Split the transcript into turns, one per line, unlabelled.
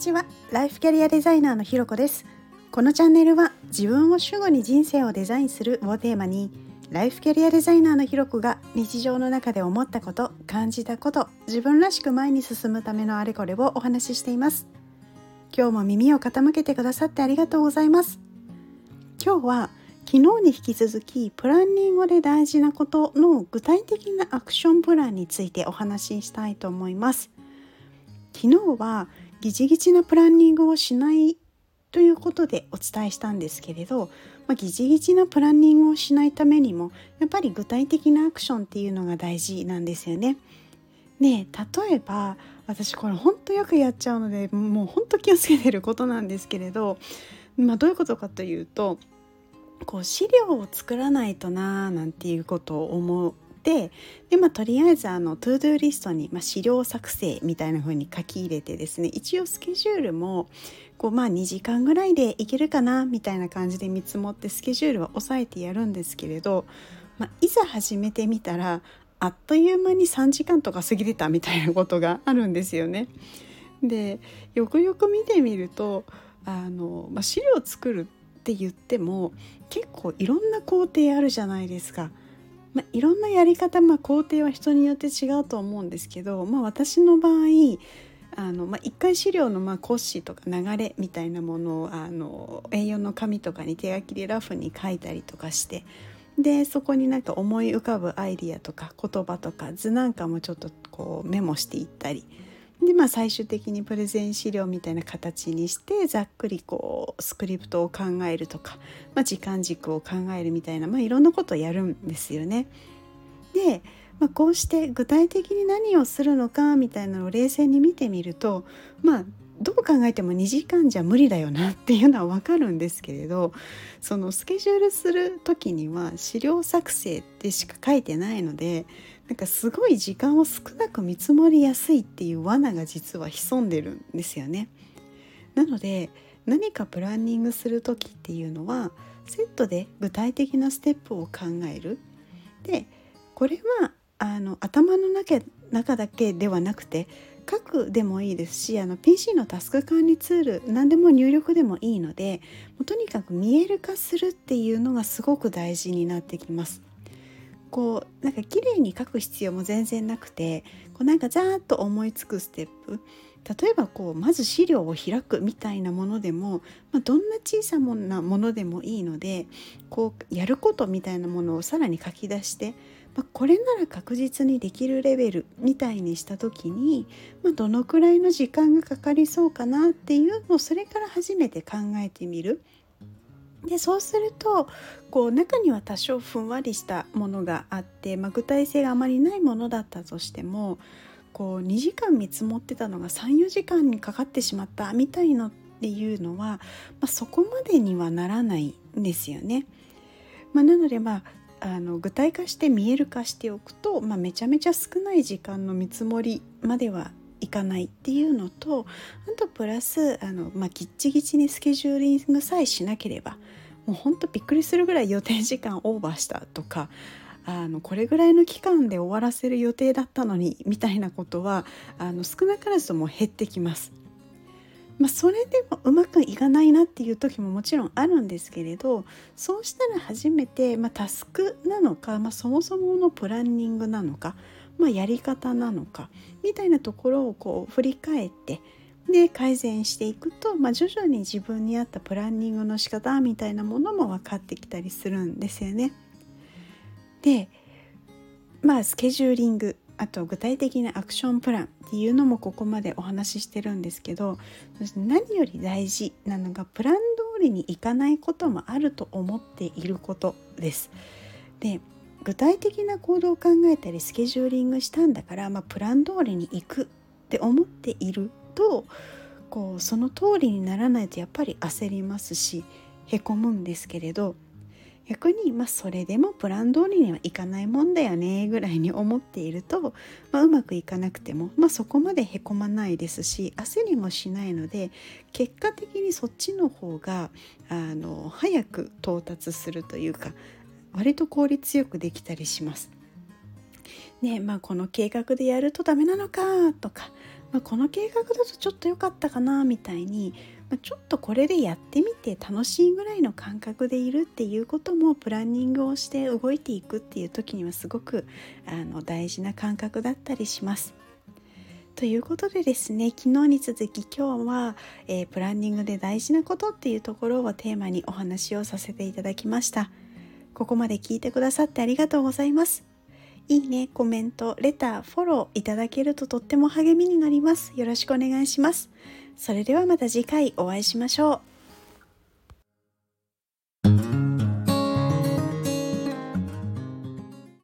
ちは。ライフキャリアデザイナーのひろこです。このチャンネルは自分を主語に人生をデザインするをテーマにライフキャリアデザイナーのひろこが日常の中で思ったこと感じたこと自分らしく前に進むためのあれこれをお話ししています。今日も耳を傾けてくださってありがとうございます。今日は昨日に引き続きプランニングで大事なことの具体的なアクションプランについてお話ししたいと思います。昨日はギチギチなプランニングをしないということでお伝えしたんですけれど、まあ、ギチギチなプランニングをしないためにもやっぱり具体的なアクションっていうのが大事なんですよね。ね例えば私これほんとよくやっちゃうのでもうほんと気をつけてることなんですけれど、まあ、どういうことかというとこう資料を作らないとなーなんていうことを思ってで、まあ、とりあえずあの ToDo リストに、まあ、資料作成みたいな風に書き入れてですね一応スケジュールもこうまあ2時間ぐらいでいけるかなみたいな感じで見積もってスケジュールは抑えてやるんですけれど、まあ、いざ始めてみたらあっという間に3時間とか過ぎてたみたいなことがあるんですよね。でよくよく見てみるとあの、まあ、資料作るって言っても結構いろんな工程あるじゃないですか。まあ、いろんなやり方、まあ、工程は人によって違うと思うんですけど、まあ、私の場合あの、まあ、一回資料のまあ骨子とか流れみたいなものをあの A4 の紙とかに手書きでラフに書いたりとかしてでそこになんか思い浮かぶアイディアとか言葉とか図なんかもちょっとこうメモしていったりでまあ最終的にプレゼン資料みたいな形にしてざっくりこうスクリプトを考えるとか、まあ、時間軸を考えるみたいな、まあ、いろんなことをやるんですよね。で、まあ、こうして具体的に何をするのかみたいなのを冷静に見てみるとまあどう考えても2時間じゃ無理だよなっていうのは分かるんですけれどそのスケジュールする時には資料作成ってしか書いてないのでなんかすごい時間を少なく見積もりやすいっていう罠が実は潜んでるんですよね。なので何かプランニングする時っていうのはセットで具体的なステップを考える。でこれはあの頭の中中だけではなくて書くでもいいですしあの PC のタスク管理ツール何でも入力でもいいのでもうとにかく見える化するっていうのがすごく大事になってきます。こうなんか綺麗に書く必要も全然なくてこうなんかざーっと思いつくステップ例えばこうまず資料を開くみたいなものでも、まあ、どんな小さなものでもいいのでこうやることみたいなものをさらに書き出してまあ、これなら確実にできるレベルみたいにした時に、まあ、どのくらいの時間がかかりそうかなっていうのをそれから初めて考えてみる。でそうするとこう中には多少ふんわりしたものがあって、まあ、具体性があまりないものだったとしてもこう2時間見積もってたのが34時間にかかってしまったみたいのっていうのは、まあ、そこまでにはならないんですよね。まあ、なのでまああの具体化して見える化しておくと、まあ、めちゃめちゃ少ない時間の見積もりまではいかないっていうのとあとプラスあの、まあ、ギッチギチにスケジューリングさえしなければもうほんとびっくりするぐらい予定時間オーバーしたとかあのこれぐらいの期間で終わらせる予定だったのにみたいなことはあの少なからずとも減ってきます。まあ、それでもうまくいかないなっていう時ももちろんあるんですけれどそうしたら初めて、まあ、タスクなのか、まあ、そもそものプランニングなのか、まあ、やり方なのかみたいなところをこう振り返ってで改善していくと、まあ、徐々に自分に合ったプランニングの仕方みたいなものも分かってきたりするんですよね。でまあスケジューリングあと具体的なアクションプランっていうのもここまでお話ししてるんですけどそして何より大事なのがプラン通りにいかないこともあると思っていることです。で具体的な行動を考えたりスケジューリングしたんだから、まあ、プラン通りに行くって思っているとこうその通りにならないとやっぱり焦りますしへこむんですけれど逆に、まあ、それでもプラン通りにはいかないもんだよねぐらいに思っていると、まあ、うまくいかなくても、まあ、そこまでへこまないですし焦りもしないので結果的にそっちの方があの早く到達するというか割と効率よくできたりします。ねまあ、この計画でやるとダメなのかとかまあ、この計画だとちょっと良かったかなみたいに、まあ、ちょっとこれでやってみて楽しいぐらいの感覚でいるっていうこともプランニングをして動いていくっていう時にはすごくあの大事な感覚だったりします。ということでですね昨日に続き今日は、えー、プランニングで大事なことっていうところをテーマにお話をさせていただきましたここまで聞いてくださってありがとうございますいいね、コメント、レター、フォローいただけるととっても励みになります。よろしくお願いします。それではまた次回お会いしましょう。